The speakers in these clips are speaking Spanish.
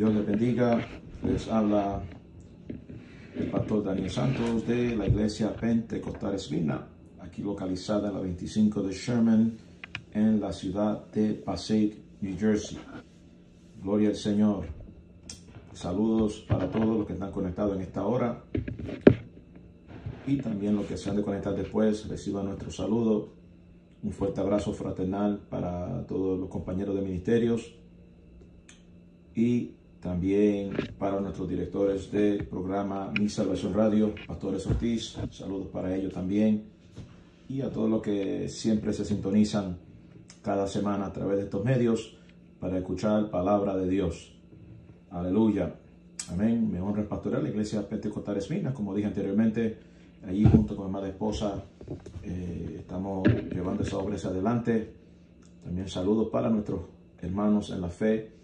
Dios les bendiga. Les habla el pastor Daniel Santos de la iglesia Pentecostal Esmina, aquí localizada en la 25 de Sherman, en la ciudad de Passaic, New Jersey. Gloria al Señor. Saludos para todos los que están conectados en esta hora y también los que se han de conectar después. Reciban nuestro saludo. Un fuerte abrazo fraternal para todos los compañeros de ministerios y también para nuestros directores del programa Mi Salvación Radio, Pastores Ortiz, saludos para ellos también, y a todos los que siempre se sintonizan cada semana a través de estos medios para escuchar palabra de Dios. Aleluya. Amén. Me honra pastoral, la iglesia Pentecostal Esminas, como dije anteriormente, allí junto con mi madre esposa eh, estamos llevando esa obra hacia adelante. También saludos para nuestros hermanos en la fe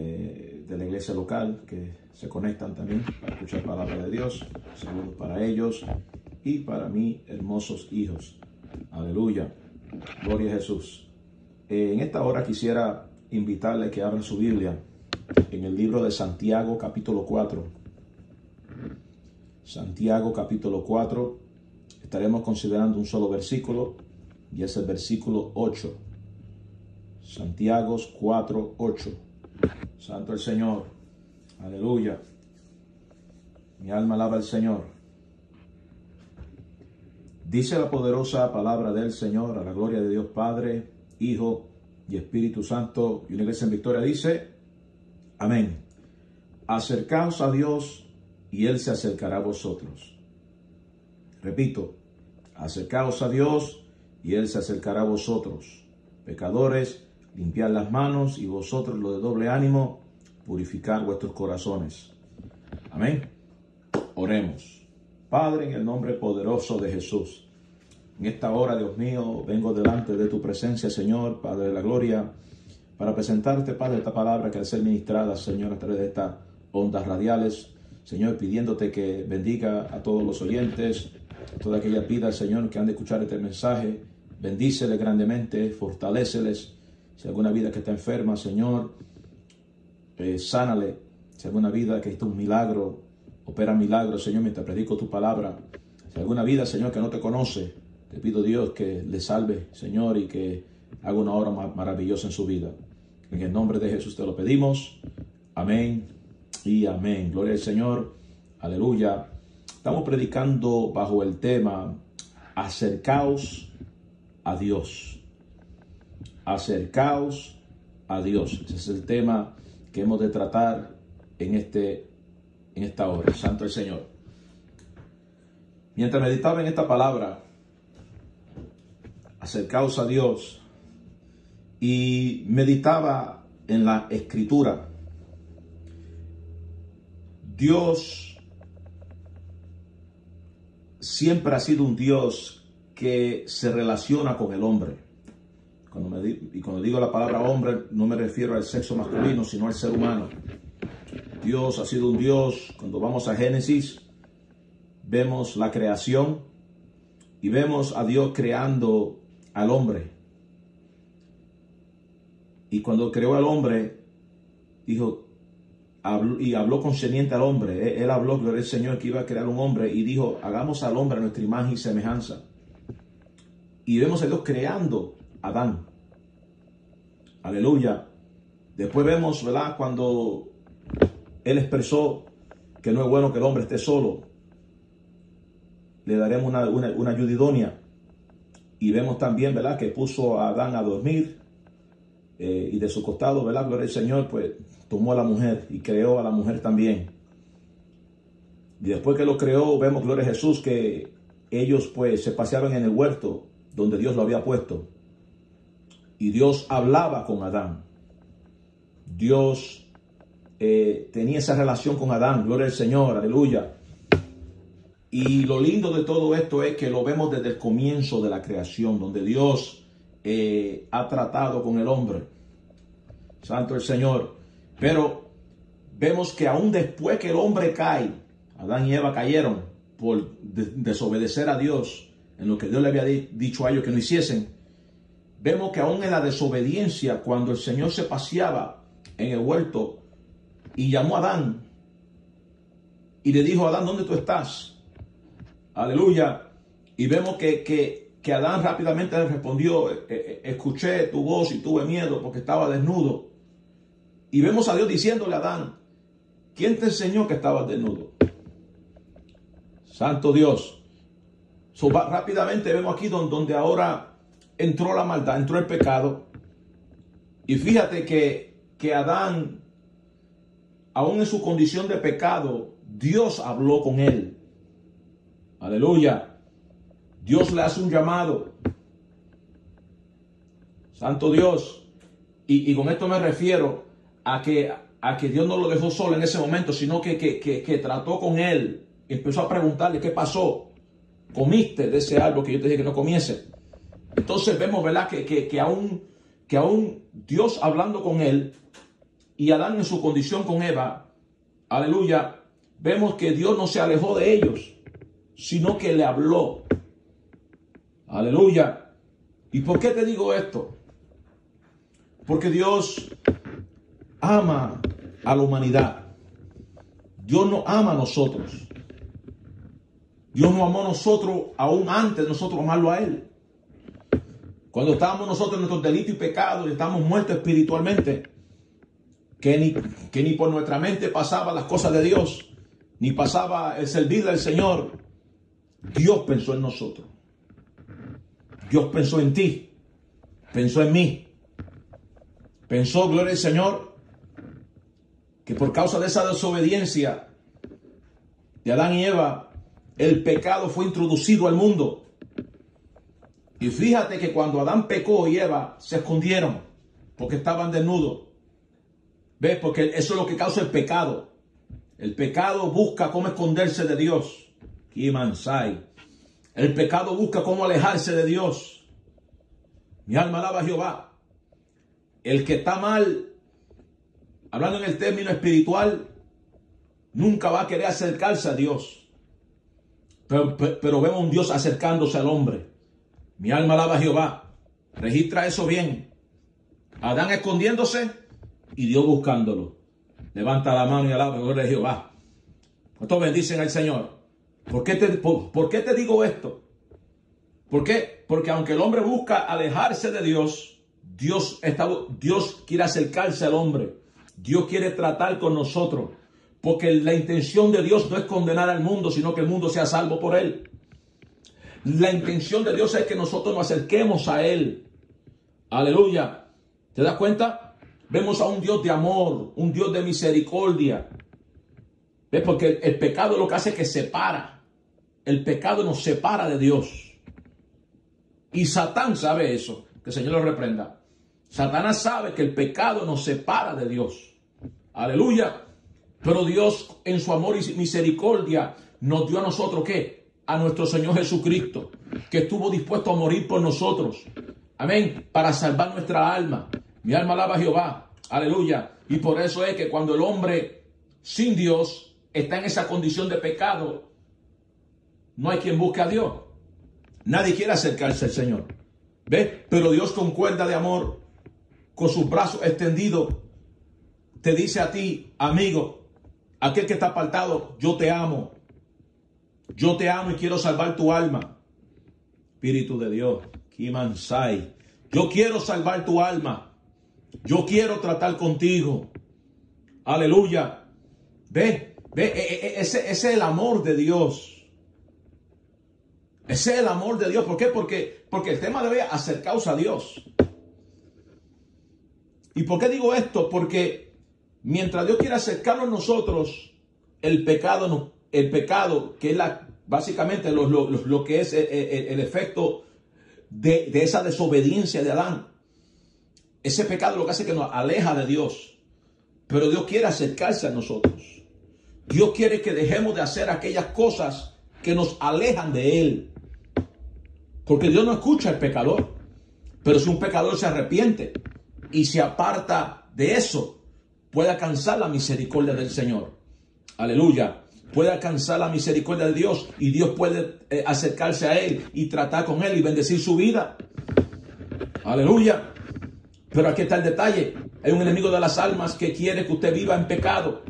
eh, de la iglesia local que se conectan también para escuchar palabra de Dios. Saludos para ellos y para mí, hermosos hijos. Aleluya. Gloria a Jesús. Eh, en esta hora quisiera invitarle que abran su Biblia en el libro de Santiago capítulo 4. Santiago capítulo 4. Estaremos considerando un solo versículo y es el versículo 8. Santiago 4, 8. Santo el Señor. Aleluya. Mi alma alaba al Señor. Dice la poderosa palabra del Señor a la gloria de Dios Padre, Hijo y Espíritu Santo. Y una iglesia en victoria dice, amén. Acercaos a Dios y Él se acercará a vosotros. Repito, acercaos a Dios y Él se acercará a vosotros. Pecadores, limpiad las manos y vosotros los de doble ánimo, purificar vuestros corazones. Amén. Oremos. Padre, en el nombre poderoso de Jesús. En esta hora, Dios mío, vengo delante de tu presencia, Señor, Padre de la Gloria, para presentarte, Padre, esta palabra que al ser ministrada, Señor, a través de estas ondas radiales, Señor, pidiéndote que bendiga a todos los oyentes, toda aquella vida, Señor, que han de escuchar este mensaje, bendíceles grandemente, fortaléceles, si alguna vida que está enferma, Señor, eh, sánale. Si alguna vida que está un milagro, opera milagro, Señor, mientras predico tu palabra. Si alguna vida, Señor, que no te conoce, te pido Dios que le salve, Señor, y que haga una obra maravillosa en su vida. En el nombre de Jesús te lo pedimos. Amén y amén. Gloria al Señor. Aleluya. Estamos predicando bajo el tema acercaos a Dios acercaos a Dios. Ese es el tema que hemos de tratar en, este, en esta hora. Santo el Señor. Mientras meditaba en esta palabra, acercaos a Dios, y meditaba en la escritura, Dios siempre ha sido un Dios que se relaciona con el hombre y cuando digo la palabra hombre, no me refiero al sexo masculino, sino al ser humano. Dios ha sido un Dios. Cuando vamos a Génesis, vemos la creación y vemos a Dios creando al hombre. Y cuando creó al hombre, dijo, y habló consciente al hombre. Él, habló, gloria al Señor, que iba a crear un hombre y dijo, hagamos al hombre a nuestra imagen y semejanza. Y vemos a Dios creando Adán. Aleluya. Después vemos, ¿verdad? Cuando él expresó que no es bueno que el hombre esté solo. Le daremos una, una, ayuda idónea. Y vemos también, ¿verdad? Que puso a Adán a dormir. Eh, y de su costado, ¿verdad? Gloria al Señor, pues tomó a la mujer y creó a la mujer también. Y después que lo creó, vemos, Gloria a Jesús, que ellos pues se paseaban en el huerto donde Dios lo había puesto. Y Dios hablaba con Adán. Dios eh, tenía esa relación con Adán. Gloria al Señor, aleluya. Y lo lindo de todo esto es que lo vemos desde el comienzo de la creación, donde Dios eh, ha tratado con el hombre. Santo el Señor. Pero vemos que aún después que el hombre cae, Adán y Eva cayeron por desobedecer a Dios en lo que Dios le había dicho a ellos que no hiciesen vemos que aún en la desobediencia, cuando el Señor se paseaba en el huerto, y llamó a Adán y le dijo, Adán, ¿dónde tú estás? Aleluya. Y vemos que, que, que Adán rápidamente le respondió, "Eh, eh, escuché tu voz y tuve miedo porque estaba desnudo. Y vemos a Dios diciéndole a Adán, ¿quién te enseñó que estabas desnudo? Santo Dios. So, rápidamente vemos aquí don- donde ahora entró la maldad, entró el pecado. Y fíjate que, que Adán, aún en su condición de pecado, Dios habló con él. Aleluya. Dios le hace un llamado. Santo Dios. Y, y con esto me refiero a que, a que Dios no lo dejó solo en ese momento, sino que, que, que- que trató con él. Empezó a preguntarle qué pasó. Comiste de ese árbol que yo te dije que no comiese. Entonces vemos, ¿verdad? Que, que, que aún, que aún Dios hablando con él y Adán en su condición con Eva, aleluya, vemos que Dios no se alejó de ellos, sino que le habló. Aleluya. ¿Y por qué te digo esto? Porque Dios ama a la humanidad. Dios nos ama a nosotros. Dios nos amó a nosotros aún antes de nosotros amarlo a Él. Cuando estábamos nosotros en nuestros delitos y pecados y estamos muertos espiritualmente, que ni, que ni por nuestra mente pasaba las cosas de Dios, ni pasaba el servir al Señor, Dios pensó en nosotros. Dios pensó en ti, pensó en mí. Pensó, gloria al Señor, que por causa de esa desobediencia de Adán y Eva, el pecado fue introducido al mundo. Y fíjate que cuando Adán pecó y Eva se escondieron porque estaban desnudos. ¿Ves? Porque eso es lo que causa el pecado. El pecado busca cómo esconderse de Dios. Kimansai. El pecado busca cómo alejarse de Dios. Mi alma alaba a Jehová. El que está mal, hablando en el término espiritual, nunca va a querer acercarse a Dios. Pero, pero, pero vemos un Dios acercándose al hombre. Mi alma alaba a Jehová. Registra eso bien. Adán escondiéndose y Dios buscándolo. Levanta la mano y alaba de Jehová. ¿Cuántos bendicen al Señor? ¿Por qué, te, por, por qué te digo esto? ¿Por qué? Porque aunque el hombre busca alejarse de Dios, Dios, está, Dios quiere acercarse al hombre. Dios quiere tratar con nosotros. Porque la intención de Dios no es condenar al mundo, sino que el mundo sea salvo por él. La intención de Dios es que nosotros nos acerquemos a Él. Aleluya. ¿Te das cuenta? Vemos a un Dios de amor, un Dios de misericordia. ¿Ves? Porque el, pecado lo que hace es que separa. El pecado nos separa de Dios. Y Satán sabe eso. Que el Señor lo reprenda. Satanás sabe que el pecado nos separa de Dios. Aleluya. Pero Dios en su amor y misericordia nos dio a nosotros qué? A nuestro Señor Jesucristo, que estuvo dispuesto a morir por nosotros. Amén. Para salvar nuestra alma. Mi alma alaba a Jehová. Aleluya. Y por eso es que cuando el hombre sin Dios está en esa condición de pecado, no hay quien busque a Dios. Nadie quiere acercarse al Señor. ¿Ves? Pero Dios con cuerda de amor, con sus brazos extendidos, te dice a ti, amigo, aquel que está apartado, yo te amo. Yo te amo y quiero salvar tu alma. Espíritu de Dios, Kimansai. Yo quiero salvar tu alma. Yo quiero tratar contigo. Aleluya. Ve, ve, ese, ese es el amor de Dios. Ese es el amor de Dios. ¿Por qué? Porque, porque el tema debe acercarnos a Dios. ¿Y por qué digo esto? Porque mientras Dios quiere acercarnos a nosotros, el pecado, no, el pecado que es la, básicamente lo, lo, que es el, el, el efecto de, de, esa desobediencia de Adán. Ese pecado lo que hace es que nos aleja de Dios. Pero Dios quiere acercarse a nosotros. Dios quiere que dejemos de hacer aquellas cosas que nos alejan de Él. Porque Dios no escucha al pecador. Pero si un pecador se arrepiente y se aparta de eso, puede alcanzar la misericordia del Señor. Aleluya. Puede alcanzar la misericordia de Dios y Dios puede eh, acercarse a Él y tratar con Él y bendecir su vida. Aleluya. Pero aquí está el detalle. Hay un enemigo de las almas que quiere que usted viva en pecado.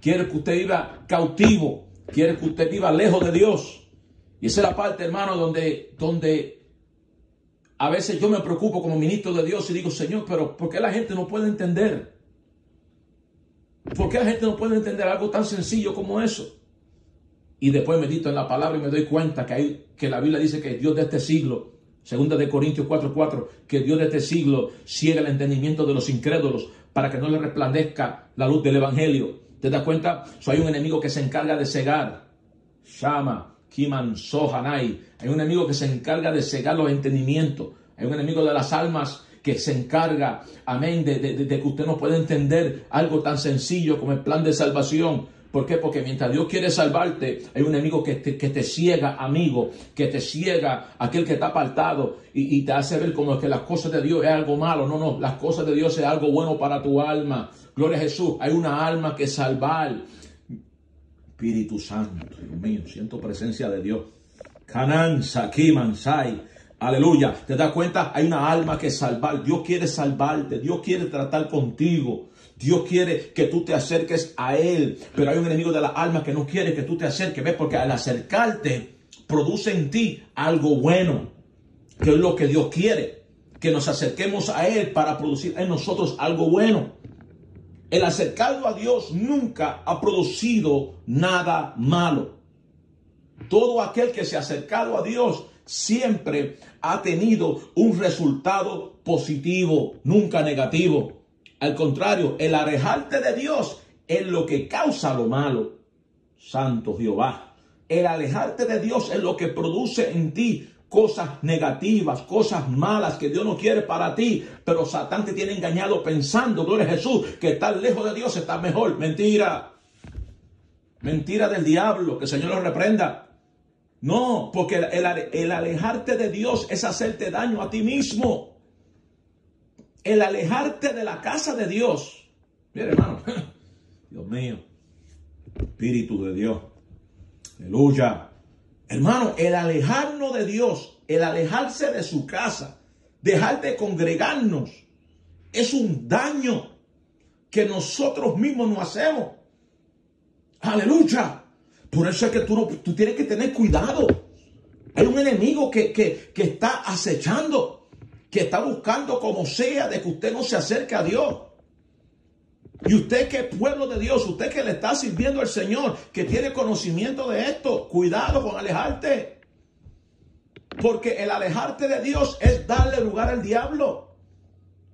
Quiere que usted viva cautivo. Quiere que usted viva lejos de Dios. Y esa es la parte, hermano, donde, donde a veces yo me preocupo como ministro de Dios y digo, Señor, pero ¿por qué la gente no puede entender? ¿Por qué la gente no puede entender algo tan sencillo como eso? Y después medito en la palabra y me doy cuenta que, hay, que la Biblia dice que Dios de este siglo, segunda de Corintios 4:4, que Dios de este siglo ciega el entendimiento de los incrédulos para que no le resplandezca la luz del Evangelio. ¿Te das cuenta? hay un enemigo que se encarga de cegar. Shama, Kiman, Sohanai. Hay un enemigo que se encarga de cegar los entendimientos. Hay un enemigo de las almas que se encarga, amén, de, de, que usted no pueda entender algo tan sencillo como el plan de salvación. ¿Por qué? Porque mientras Dios quiere salvarte, hay un enemigo que te, que te ciega, amigo, que te ciega, aquel que está apartado y, y, te hace ver como que las cosas de Dios es algo malo. No, no, las cosas de Dios es algo bueno para tu alma. Gloria a Jesús, hay una alma que salvar. Espíritu Santo, Dios mío, siento presencia de Dios. Canan, Saki, Mansai. Aleluya. ¿Te das cuenta? Hay una alma que salvar. Dios quiere salvarte. Dios quiere tratar contigo. Dios quiere que tú te acerques a Él. Pero hay un enemigo de la alma que no quiere que tú te acerques. ¿Ves? Porque al acercarte produce en ti algo bueno. Que es lo que Dios quiere. Que nos acerquemos a Él para producir en nosotros algo bueno. El acercado a Dios nunca ha producido nada malo. Todo aquel que se ha acercado a Dios siempre ha tenido un resultado positivo, nunca negativo. Al contrario, el alejarte de Dios es lo que causa lo malo. Santo Jehová. El alejarte de Dios es lo que produce en ti cosas negativas, cosas malas que Dios no quiere para ti, pero Satán te tiene engañado pensando, gloria a Jesús, que estar lejos de Dios está mejor. Mentira. Mentira del diablo, que el Señor lo reprenda. No, porque el, alejarte de Dios es hacerte daño a ti mismo. El alejarte de la casa de Dios. Mira, hermano, Dios mío, Espíritu de Dios. Aleluya. Hermano, el alejarnos de Dios, el alejarse de su casa, dejar de congregarnos, es un daño que nosotros mismos nos hacemos. Aleluya. Por eso es que tú, no, tú tienes que tener cuidado. Hay un enemigo que, que, que está acechando, que está buscando como sea de que usted no se acerque a Dios. Y usted que es pueblo de Dios, usted que le está sirviendo al Señor, que tiene conocimiento de esto, cuidado con alejarte. Porque el alejarte de Dios es darle lugar al diablo.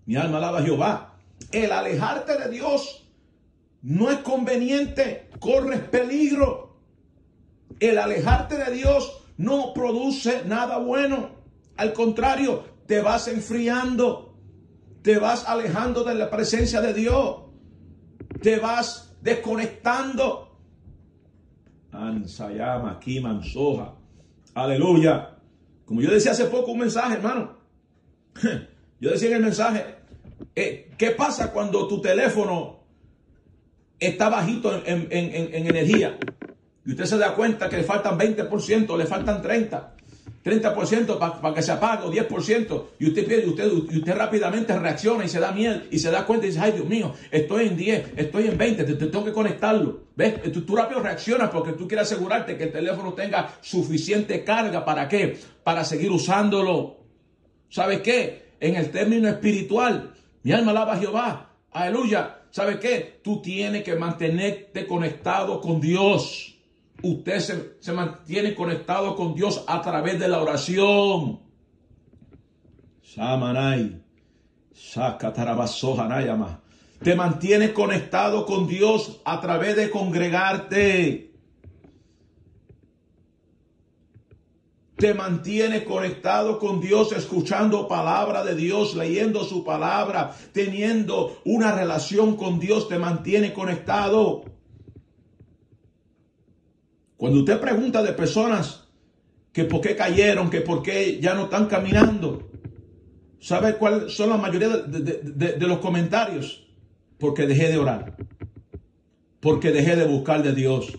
Mi alma alaba a Jehová. El alejarte de Dios no es conveniente, corres peligro el alejarte de Dios no produce nada bueno. Al contrario, te vas enfriando, te vas alejando de la presencia de Dios, te vas desconectando. Ansayama, Soja. Aleluya. Como yo decía hace poco un mensaje, hermano. Yo decía en el mensaje, eh, ¿qué pasa cuando tu teléfono está bajito en energía? y usted se da cuenta que le faltan 20%, le faltan 30%, 30% para que se apague o 10%, y usted pierde, usted, y usted rápidamente reacciona y se da miel y se da cuenta y dice, ay Dios mío, estoy en 10, estoy en 20, te, tengo que conectarlo. ¿Ves? Tú, tú, rápido reaccionas porque tú quieres asegurarte que el teléfono tenga suficiente carga. ¿Para qué? Para seguir usándolo. ¿Sabes qué? En el término espiritual, mi alma alaba a Jehová. Aleluya. ¿Sabes qué? Tú tienes que mantenerte conectado con Dios usted se, mantiene conectado con Dios a través de la oración. Te mantiene conectado con Dios a través de congregarte. Te mantiene conectado con Dios, escuchando palabra de Dios, leyendo su palabra, teniendo una relación con Dios, te mantiene conectado. Cuando usted pregunta de personas que por qué cayeron, que por qué ya no están caminando, ¿sabe cuáles son la mayoría de, los comentarios? Porque dejé de orar, porque dejé de buscar de Dios,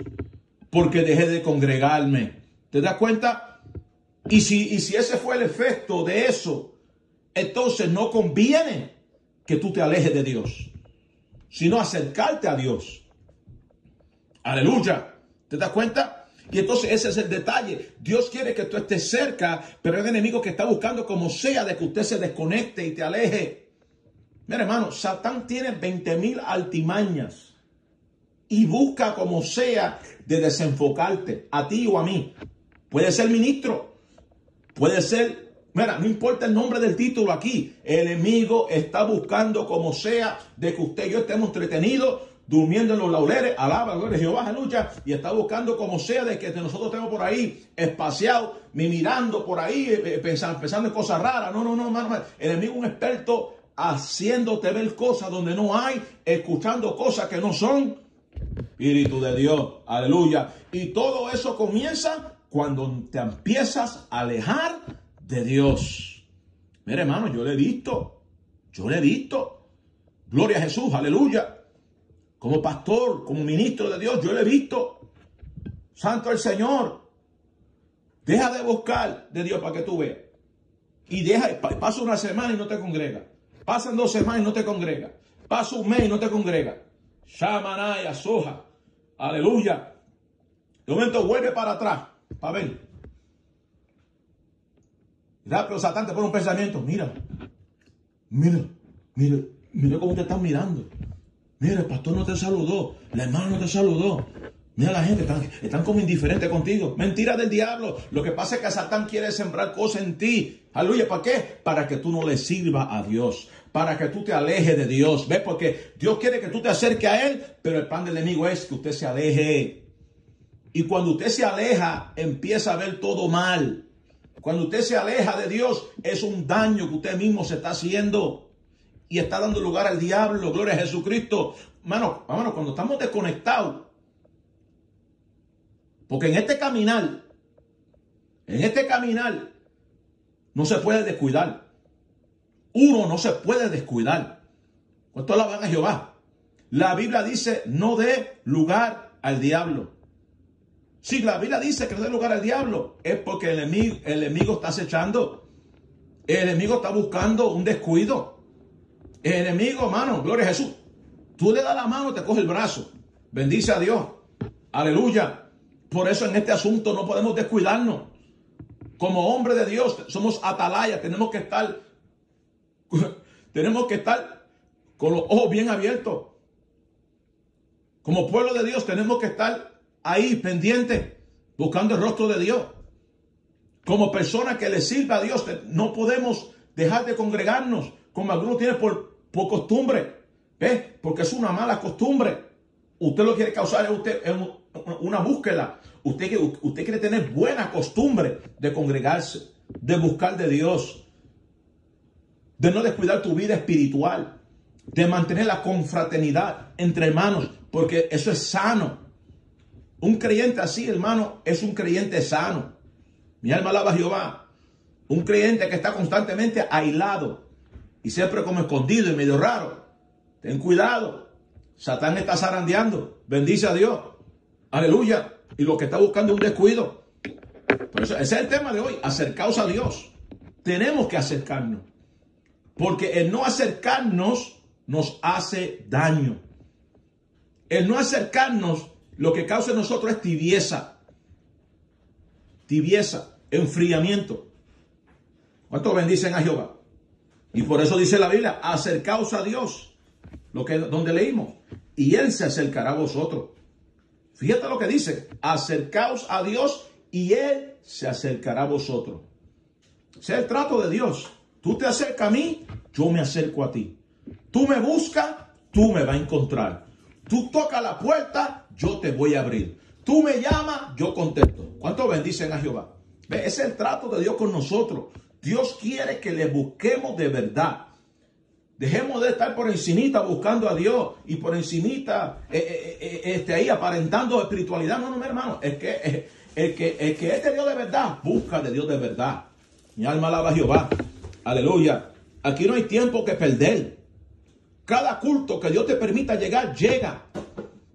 porque dejé de congregarme. ¿Te das cuenta? Y si, y si ese fue el efecto de eso, entonces no conviene que tú te alejes de Dios, sino acercarte a Dios. Aleluya. ¿Te das cuenta? Y entonces ese es el detalle. Dios quiere que tú estés cerca, pero es el enemigo que está buscando como sea de que usted se desconecte y te aleje. Mira, hermano, Satán tiene 20 mil altimañas y busca como sea de desenfocarte a ti o a mí. Puede ser ministro, puede ser, mira, no importa el nombre del título aquí, el enemigo está buscando como sea de que usted y yo estemos entretenidos durmiendo en los laureles, alaba, gloria a Jehová, aleluya, y está buscando como sea de que nosotros estemos por ahí espaciados, mirando por ahí, eh, eh, pensando, pensando, en cosas raras. No, no, no, hermano, el enemigo es un experto haciéndote ver cosas donde no hay, escuchando cosas que no son. Espíritu de Dios, aleluya. Y todo eso comienza cuando te empiezas a alejar de Dios. Mire, hermano, yo le he visto, yo le he visto. Gloria a Jesús, aleluya como pastor, como ministro de Dios, yo lo he visto. Santo el Señor. Deja de buscar de Dios para que tú veas. Y deja, pasa una semana y no te congrega. Pasan dos semanas y no te congrega. Pasa un mes y no te congrega. Shamanaya, soja. Aleluya. De momento vuelve para atrás. Para ver. Pero Satán te pone un pensamiento. Mira. Mira. Mira. Mira cómo te están mirando. Mira, el pastor no te saludó, la hermana no te saludó. Mira la gente, están, están como indiferentes contigo. Mentira del diablo. Lo que pasa es que Satán quiere sembrar cosas en ti. Aleluya, ¿para qué? Para que tú no le sirvas a Dios. Para que tú te alejes de Dios. ¿Ves? Porque Dios quiere que tú te acerques a Él, pero el plan del enemigo es que usted se aleje. Y cuando usted se aleja, empieza a ver todo mal. Cuando usted se aleja de Dios, es un daño que usted mismo se está haciendo y está dando lugar al diablo. Gloria a Jesucristo. Mano, vámonos, cuando estamos desconectados, porque en este caminar, en este caminar, no se puede descuidar. Uno no se puede descuidar. ¿Cuánto alaban a Jehová? La Biblia dice, no dé lugar al diablo. Si la Biblia dice que no dé lugar al diablo, es porque el enemigo, el enemigo está acechando. El enemigo está buscando un descuido. Enemigo, hermano, gloria a Jesús. Tú le das la mano, te coge el brazo. Bendice a Dios. Aleluya. Por eso en este asunto no podemos descuidarnos. Como hombre de Dios, somos atalaya, tenemos que estar, tenemos que estar con los ojos bien abiertos. Como pueblo de Dios tenemos que estar ahí pendientes, buscando el rostro de Dios. Como persona que le sirva a Dios, no podemos dejar de congregarnos como algunos tienen por, por costumbre. ¿Ves? Porque es una mala costumbre. Usted lo quiere causar es usted una búsqueda. Usted, usted quiere tener buena costumbre de congregarse, de buscar de Dios, de no descuidar tu vida espiritual, de mantener la confraternidad entre hermanos, porque eso es sano. Un creyente así, hermano, es un creyente sano. Mi alma alaba a Jehová. Un creyente que está constantemente aislado, y siempre como escondido y medio raro. Ten cuidado. Satán está zarandeando. Bendice a Dios. Aleluya. Y lo que está buscando es un descuido. Por eso, ese es el tema de hoy. Acercaos a Dios. Tenemos que acercarnos. Porque el no acercarnos nos hace daño. El no acercarnos lo que causa en nosotros es tibieza. Tibieza, enfriamiento. ¿Cuántos bendicen a Jehová? Y por eso dice la Biblia, acercaos a Dios, lo que donde leímos, y él se acercará a vosotros. Fíjate lo que dice, acercaos a Dios y él se acercará a vosotros. Ese es el trato de Dios. Tú te acercas a mí, yo me acerco a ti. Tú me buscas, tú me vas a encontrar. Tú tocas la puerta, yo te voy a abrir. Tú me llamas, yo contesto. ¿Cuánto bendicen a Jehová? Ese es el trato de Dios con nosotros. Dios quiere que le busquemos de verdad. Dejemos de estar por encimita buscando a Dios y por encimita eh, eh, eh, este, ahí aparentando espiritualidad. No, no, mi hermano. Es que el, que que es de Dios de verdad, busca de Dios de verdad. Mi alma alaba a Jehová. Aleluya. Aquí no hay tiempo que perder. Cada culto que Dios te permita llegar, llega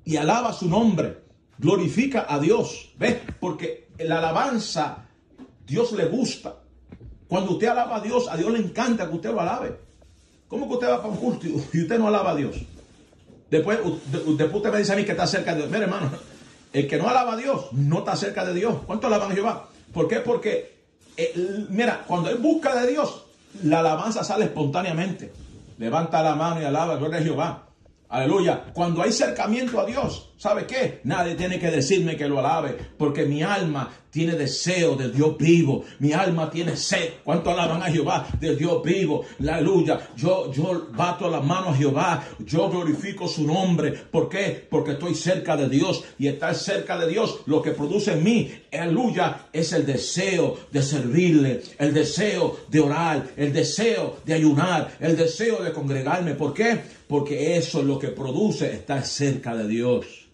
y alaba su nombre. Glorifica a Dios. ¿Ves? Porque la alabanza, Dios le gusta. Cuando usted alaba a Dios, a Dios le encanta que usted lo alabe. ¿Cómo que usted va para un culto y usted no alaba a Dios? Después, después usted me dice a mí que está cerca de Dios. Mire, hermano, el que no alaba a Dios no está cerca de Dios. ¿Cuánto alaban a Jehová? ¿Por qué? Porque, eh, mira, cuando él busca de Dios, la alabanza sale espontáneamente. Levanta la mano y alaba, gloria a Jehová. Aleluya. Cuando hay cercamiento a Dios, ¿sabe qué? Nadie tiene que decirme que lo alabe, porque mi alma tiene deseo de Dios vivo. Mi alma tiene sed. ¿Cuánto alaban a Jehová? De Dios vivo. Aleluya. Yo, yo bato la mano a Jehová. Yo glorifico su nombre. ¿Por qué? Porque estoy cerca de Dios. Y estar cerca de Dios lo que produce en mí, aleluya, es el deseo de servirle. El deseo de orar. El deseo de ayunar. El deseo de congregarme. ¿Por qué? Porque eso es lo que produce estar cerca de Dios.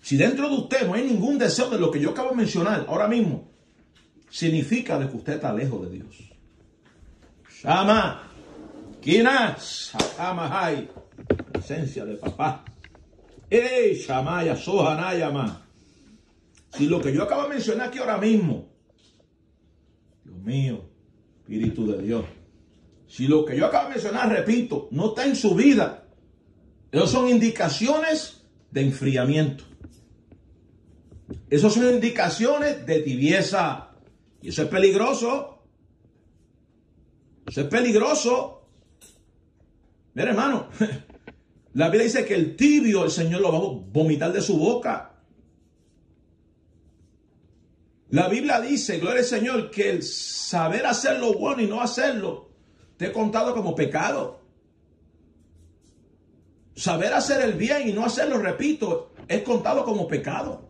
Si dentro de usted no hay ningún deseo de lo que yo acabo de mencionar ahora mismo, significa de que usted está lejos de Dios. Shama, Kinas, hay presencia de papá. Ey, Shamaya, Sohanayama. Si lo que yo acabo de mencionar aquí ahora mismo, Dios mío, Espíritu de Dios, si lo que yo acabo de mencionar, repito, no está en su vida, esas son indicaciones de enfriamiento. Esas son indicaciones de tibieza. Y eso es peligroso. Eso es peligroso. Mira, hermano, la Biblia dice que el tibio el Señor lo va a vomitar de su boca. La Biblia dice, gloria al Señor, que el saber hacer lo bueno y no hacerlo te contado como pecado. Saber hacer el bien y no hacerlo, repito, es contado como pecado.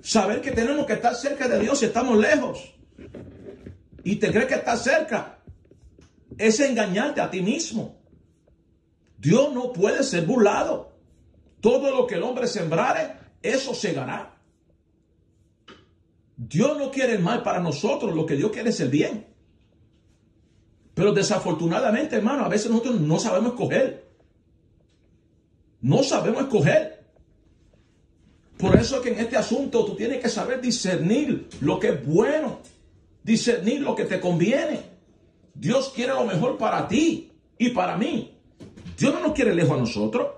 Saber que tenemos que estar cerca de Dios si estamos lejos. Y te crees que estás cerca. Es engañarte a ti mismo. Dios no puede ser burlado. Todo lo que el hombre sembrare, eso segará. Dios no quiere el mal para nosotros, lo que Dios quiere es el bien. Pero desafortunadamente, hermano, a veces nosotros no sabemos escoger. No sabemos escoger. Por eso que en este asunto tú tienes que saber discernir lo que es bueno, discernir lo que te conviene. Dios quiere lo mejor para ti y para mí. Dios no nos quiere lejos a nosotros.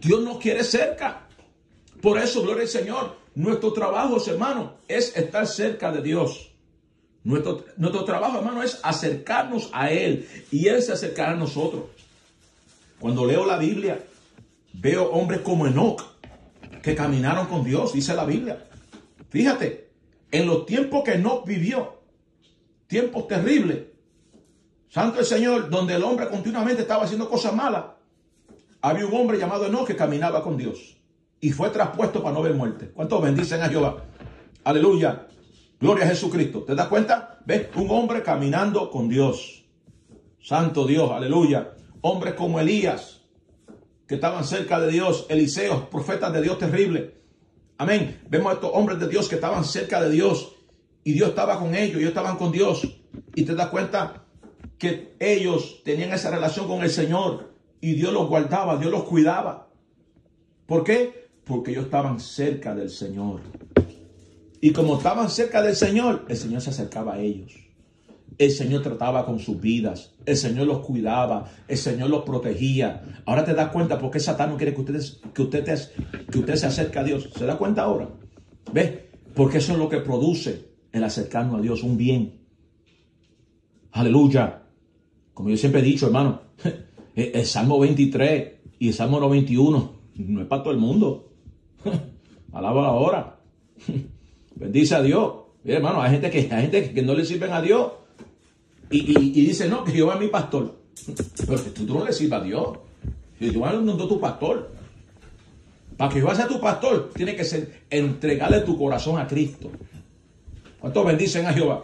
Dios nos quiere cerca. Por eso, gloria al Señor, nuestro trabajo, hermano, es estar cerca de Dios. Nuestro, nuestro trabajo, hermano, es acercarnos a Él y Él se acercará a nosotros. Cuando leo la Biblia, veo hombres como Enoch, que caminaron con Dios, dice la Biblia. Fíjate, en los tiempos que no vivió, tiempos terribles, Santo el Señor, donde el hombre continuamente estaba haciendo cosas malas, había un hombre llamado Enoch que caminaba con Dios y fue traspuesto para no ver muerte. ¿Cuántos bendicen a Jehová? Aleluya. Gloria a Jesucristo. ¿Te das cuenta? ¿Ves? Un hombre caminando con Dios. Santo Dios, aleluya. Hombres como Elías, que estaban cerca de Dios, Eliseos, profetas de Dios terrible. Amén. Vemos a estos hombres de Dios que estaban cerca de Dios y Dios estaba con ellos, ellos estaban con Dios. Y te das cuenta que ellos tenían esa relación con el Señor y Dios los guardaba, Dios los cuidaba. ¿Por qué? Porque ellos estaban cerca del Señor. Y como estaban cerca del Señor, el Señor se acercaba a ellos. El Señor trataba con sus vidas. El Señor los cuidaba. El Señor los protegía. Ahora te das cuenta por qué Satán no quiere que, ustedes, que, usted, que usted se acerque a Dios. ¿Se da cuenta ahora? ¿Ves? Porque eso es lo que produce el acercarnos a Dios, un bien. Aleluya. Como yo siempre he dicho, hermano, el Salmo 23 y el Salmo 91 no es para todo el mundo. Alaba ahora. Bendice a Dios. Mira, hermano, hay gente que, hay gente que no le sirven a Dios y, dice, no, que Jehová es mi pastor. Pero que tú, no le sirvas a Dios. Si Jehová no es tu pastor. Para que Jehová sea tu pastor, tiene que ser entregarle tu corazón a Cristo. ¿Cuántos bendicen a Jehová?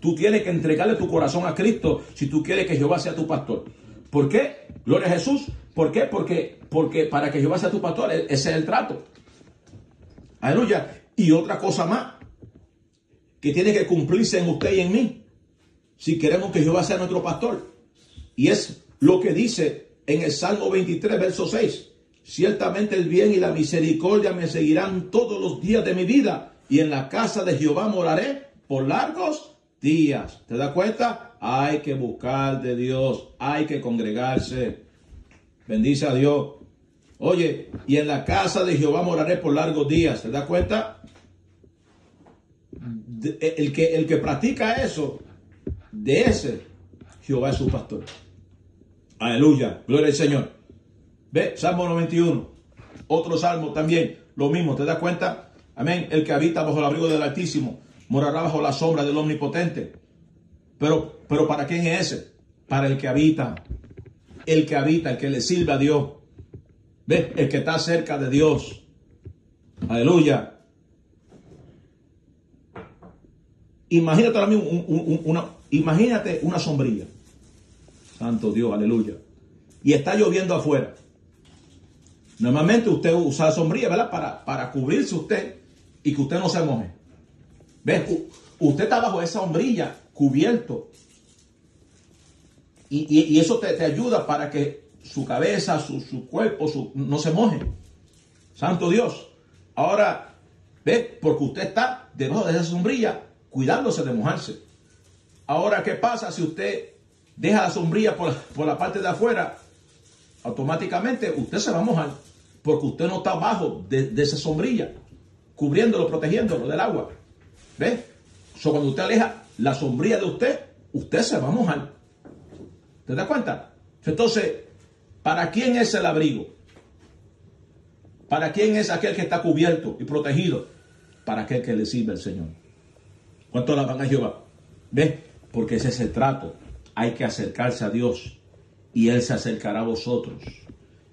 Tú tienes que entregarle tu corazón a Cristo si tú quieres que Jehová sea tu pastor. ¿Por qué? Gloria a Jesús. ¿Por qué? Porque, porque para que Jehová sea tu pastor, e-, ese es el trato. Aleluya. Y otra cosa más que tiene que cumplirse en usted y en mí si queremos que Jehová sea nuestro pastor. Y es lo que dice en el Salmo 23, verso 6. Ciertamente el bien y la misericordia me seguirán todos los días de mi vida y en la casa de Jehová moraré por largos días. ¿Te das cuenta? hay que buscar de Dios, hay que congregarse. Bendice a Dios. Oye, y en la casa de Jehová moraré por largos días. ¿Te das cuenta? El que, el que practica eso, de ese, Jehová es su pastor. Aleluya, gloria al Señor. Ve, Salmo 91, otro salmo también, lo mismo, ¿te das cuenta? Amén, el que habita bajo el abrigo del Altísimo, morará bajo la sombra del Omnipotente. Pero, pero ¿para quién es ese? Para el que habita, el que habita, el que le sirve a Dios. ¿Ve? El que está cerca de Dios. Aleluya. Imagínate ahora mismo una, imagínate una sombrilla. Santo Dios, aleluya. Y está lloviendo afuera. Normalmente usted usa sombrilla, ¿verdad? Para, para cubrirse usted y que usted no se moje. ¿Ves? Usted está bajo esa sombrilla, cubierto. Y, eso te, ayuda para que su cabeza, su, cuerpo no se moje. Santo Dios. Ahora, ¿ve? Porque usted está debajo de esa sombrilla cuidándose de mojarse. Ahora, ¿qué pasa si usted deja la sombrilla por, la parte de afuera? Automáticamente usted se va a mojar porque usted no está abajo de, esa sombrilla, cubriéndolo, protegiéndolo del agua. ¿Ve? So, cuando usted aleja la sombrilla de usted, usted se va a mojar. ¿Te das cuenta? Entonces, ¿para quién es el abrigo? ¿Para quién es aquel que está cubierto y protegido? Para aquel que le sirve al Señor. ¿Cuánto la van a Jehová? ¿Ve? Porque ese es el trato. Hay que acercarse a Dios y Él se acercará a vosotros.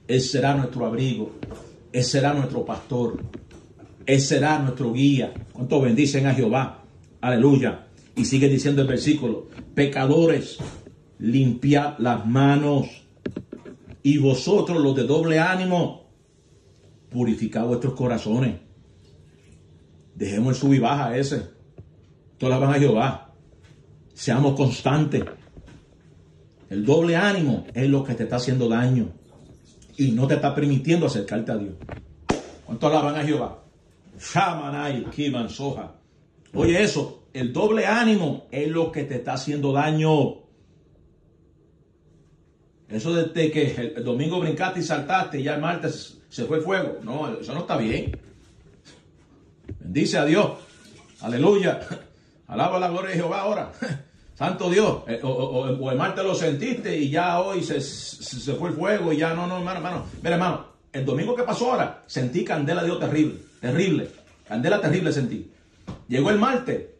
Él será nuestro abrigo. Él será nuestro pastor. Él será nuestro guía. ¿Cuánto bendicen a Jehová? Aleluya. Y sigue diciendo el versículo, pecadores, limpiad las manos. Y vosotros los de doble ánimo, purificad vuestros corazones. Dejemos el sub y baja ese. Todas van a Jehová. Seamos constantes. El doble ánimo es lo que te está haciendo daño y no te está permitiendo acercarte a Dios. ¿Cuánto alaban a Jehová? Shamanai, Kiman, Soja. Oye eso, el doble ánimo es lo que te está haciendo daño. Eso de que el domingo brincaste y saltaste y ya el martes se fue fuego. No, eso no está bien. Bendice a Dios. Aleluya. Alaba la gloria de Jehová ahora. Santo Dios. Eh, o, el martes lo sentiste y ya hoy se, fue el fuego y ya no, no, hermano, hermano. Mira, hermano, el domingo que pasó ahora sentí candela de Dios terrible, terrible. Candela terrible sentí. Llegó el martes.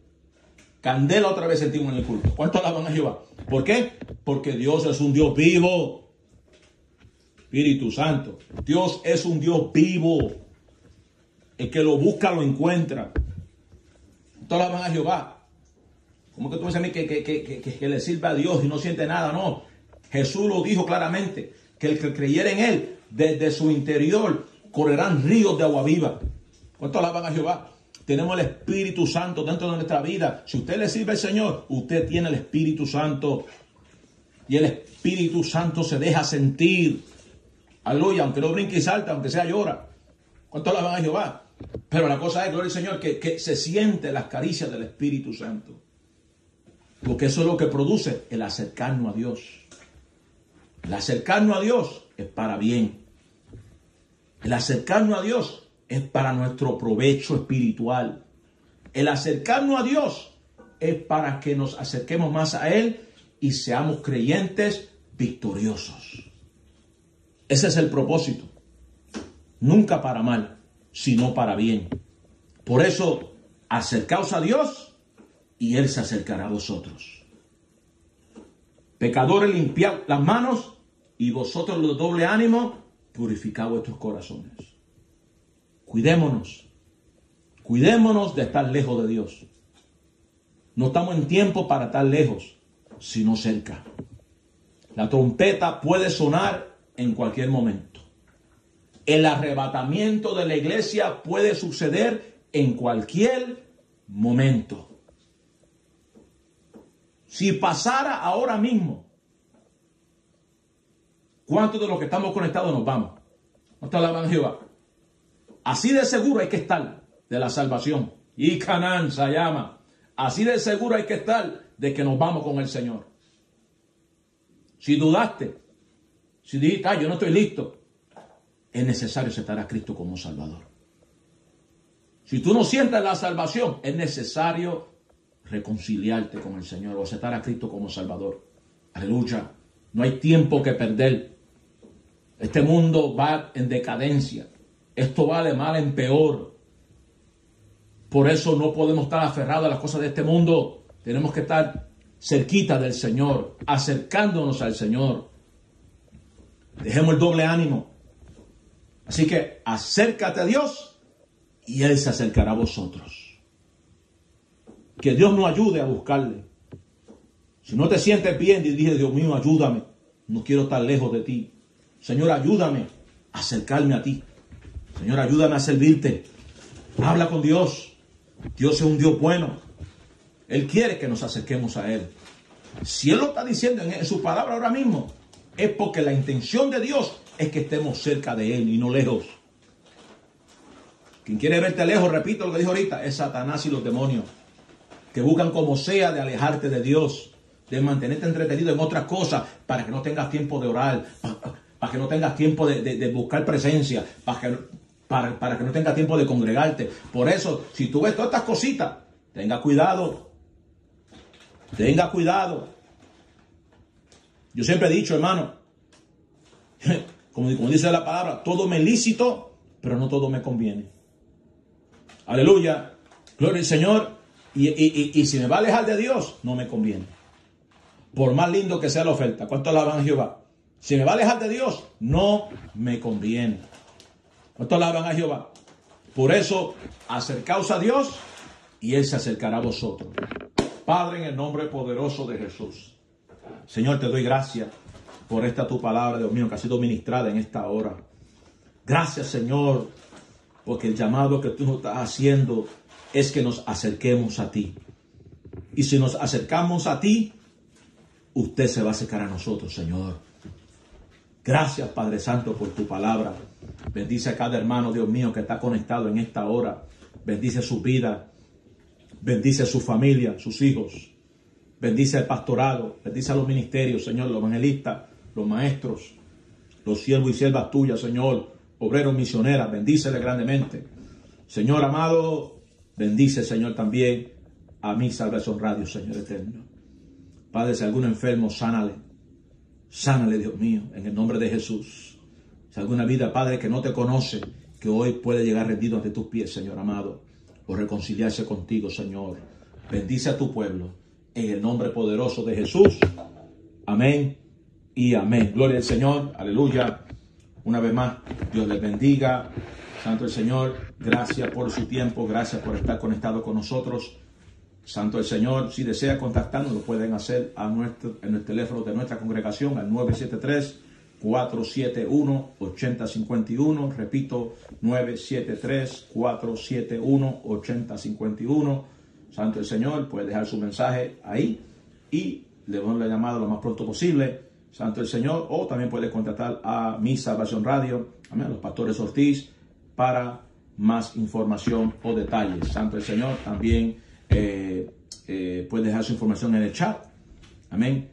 Candela otra vez sentimos en el culto. ¿Cuánto alaban a Jehová? ¿Por qué? Porque Dios es un Dios vivo. Espíritu Santo. Dios es un Dios vivo. El que lo busca lo encuentra. ¿Cuánto alaban a Jehová? ¿Cómo que tú dices a mí que, que, le sirva a Dios y no siente nada? No. Jesús lo dijo claramente, que el que creyera en Él, desde su interior, correrán ríos de agua viva. ¿Cuánto alaban a Jehová? Tenemos el Espíritu Santo dentro de nuestra vida. Si usted le sirve al Señor, usted tiene el Espíritu Santo. Y el Espíritu Santo se deja sentir. Aleluya, aunque no brinque y salta, aunque sea llora. ¿Cuánto alaban a Jehová? Pero la cosa es, gloria al Señor, que, que se siente las caricias del Espíritu Santo. Porque eso es lo que produce el acercarnos a Dios. El acercarnos a Dios es para bien. El acercarnos a Dios es para nuestro provecho espiritual. El acercarnos a Dios es para que nos acerquemos más a Él y seamos creyentes victoriosos. Ese es el propósito. Nunca para mal, sino para bien. Por eso, acercaos a Dios y Él se acercará a vosotros. Pecadores, limpiad las manos y vosotros los doble ánimo, purificad vuestros corazones. Cuidémonos, cuidémonos de estar lejos de Dios. No estamos en tiempo para estar lejos, sino cerca. La trompeta puede sonar en cualquier momento. El arrebatamiento de la iglesia puede suceder en cualquier momento. Si pasara ahora mismo, ¿cuántos de los que estamos conectados nos vamos? ¿No la Jehová? Así de seguro hay que estar de la salvación. Y Canán se llama. Así de seguro hay que estar de que nos vamos con el Señor. si dudaste, si dijiste, ah, yo no estoy listo, es necesario aceptar a Cristo como Salvador. Si tú no sientes la salvación, es necesario reconciliarte con el Señor o aceptar a Cristo como Salvador. Aleluya. No hay tiempo que perder. Este mundo va en decadencia. Esto va de mal en peor. Por eso no podemos estar aferrados a las cosas de este mundo. Tenemos que estar cerquita del Señor, acercándonos al Señor. Dejemos el doble ánimo. Así que acércate a Dios y Él se acercará a vosotros. Que Dios nos ayude a buscarle. Si no te sientes bien y Dios mío, ayúdame. No quiero estar lejos de ti. Señor, ayúdame a acercarme a ti. Señor, ayúdame a servirte. Habla con Dios. Dios es un Dios bueno. Él quiere que nos acerquemos a Él. Si Él lo está diciendo en su palabra ahora mismo, es porque la intención de Dios es que estemos cerca de Él y no lejos. Quien quiere verte lejos, repito lo que dijo ahorita, es Satanás y los demonios, que buscan como sea de alejarte de Dios, de mantenerte entretenido en otras cosas, para que no tengas tiempo de orar, para, que no tengas tiempo de, buscar presencia, para que, para, que no tengas tiempo de congregarte. Por eso, si tú ves todas estas cositas, tenga cuidado, tenga cuidado. Yo siempre he dicho, hermano, como, dice la palabra, todo me lícito, pero no todo me conviene. Aleluya. Gloria al Señor. Y, si me va a alejar de Dios, no me conviene. Por más lindo que sea la oferta. ¿Cuánto alaban Jehová? Si me va a alejar de Dios, no me conviene. ¿Cuánto alaban a Jehová? Por eso, acercaos a Dios y Él se acercará a vosotros. Padre, en el nombre poderoso de Jesús. Señor, te doy gracias por esta tu palabra, Dios mío, que ha sido ministrada en esta hora. Gracias, Señor, porque el llamado que tú nos estás haciendo es que nos acerquemos a ti. Y si nos acercamos a ti, usted se va a acercar a nosotros, Señor. Gracias, Padre Santo, por tu palabra. Bendice a cada hermano, Dios mío, que está conectado en esta hora. Bendice su vida. Bendice a su familia, sus hijos. Bendice al pastorado. Bendice a los ministerios, Señor, los evangelistas, los maestros, los siervos y siervas tuyas, Señor. Obreros misioneras, bendícele grandemente. Señor amado, bendice, Señor, también a mi salvación radio, Señor eterno. Padre, si algún enfermo, sánale. Sánale, Dios mío, en el nombre de Jesús. Si alguna vida, Padre, que no te conoce, que hoy puede llegar rendido ante tus pies, Señor amado o reconciliarse contigo, Señor. Bendice a tu pueblo en el nombre poderoso de Jesús. Amén y amén. Gloria al Señor. Aleluya. Una vez más, Dios les bendiga. Santo el Señor, gracias por su tiempo, gracias por estar conectado con nosotros. Santo el Señor, si desea contactarnos, lo pueden hacer a nuestro, en el teléfono de nuestra congregación al 973 471-8051. Repito, 973-471-8051. Santo el Señor, puede dejar su mensaje ahí y le damos la llamada lo más pronto posible. Santo el Señor, o también puede contactar a Mi Salvación Radio, a los pastores Ortiz, para más información o detalles. Santo el Señor, también eh, puede dejar su información en el chat. Amén.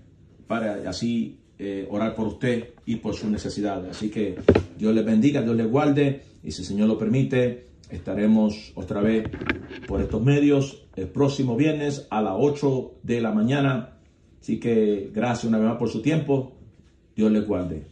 Para así eh, orar por usted y por sus necesidades. Así que Dios le bendiga, Dios le guarde y si el Señor lo permite, estaremos otra vez por estos medios el próximo viernes a las 8 de la mañana. Así que gracias una vez más por su tiempo. Dios le guarde.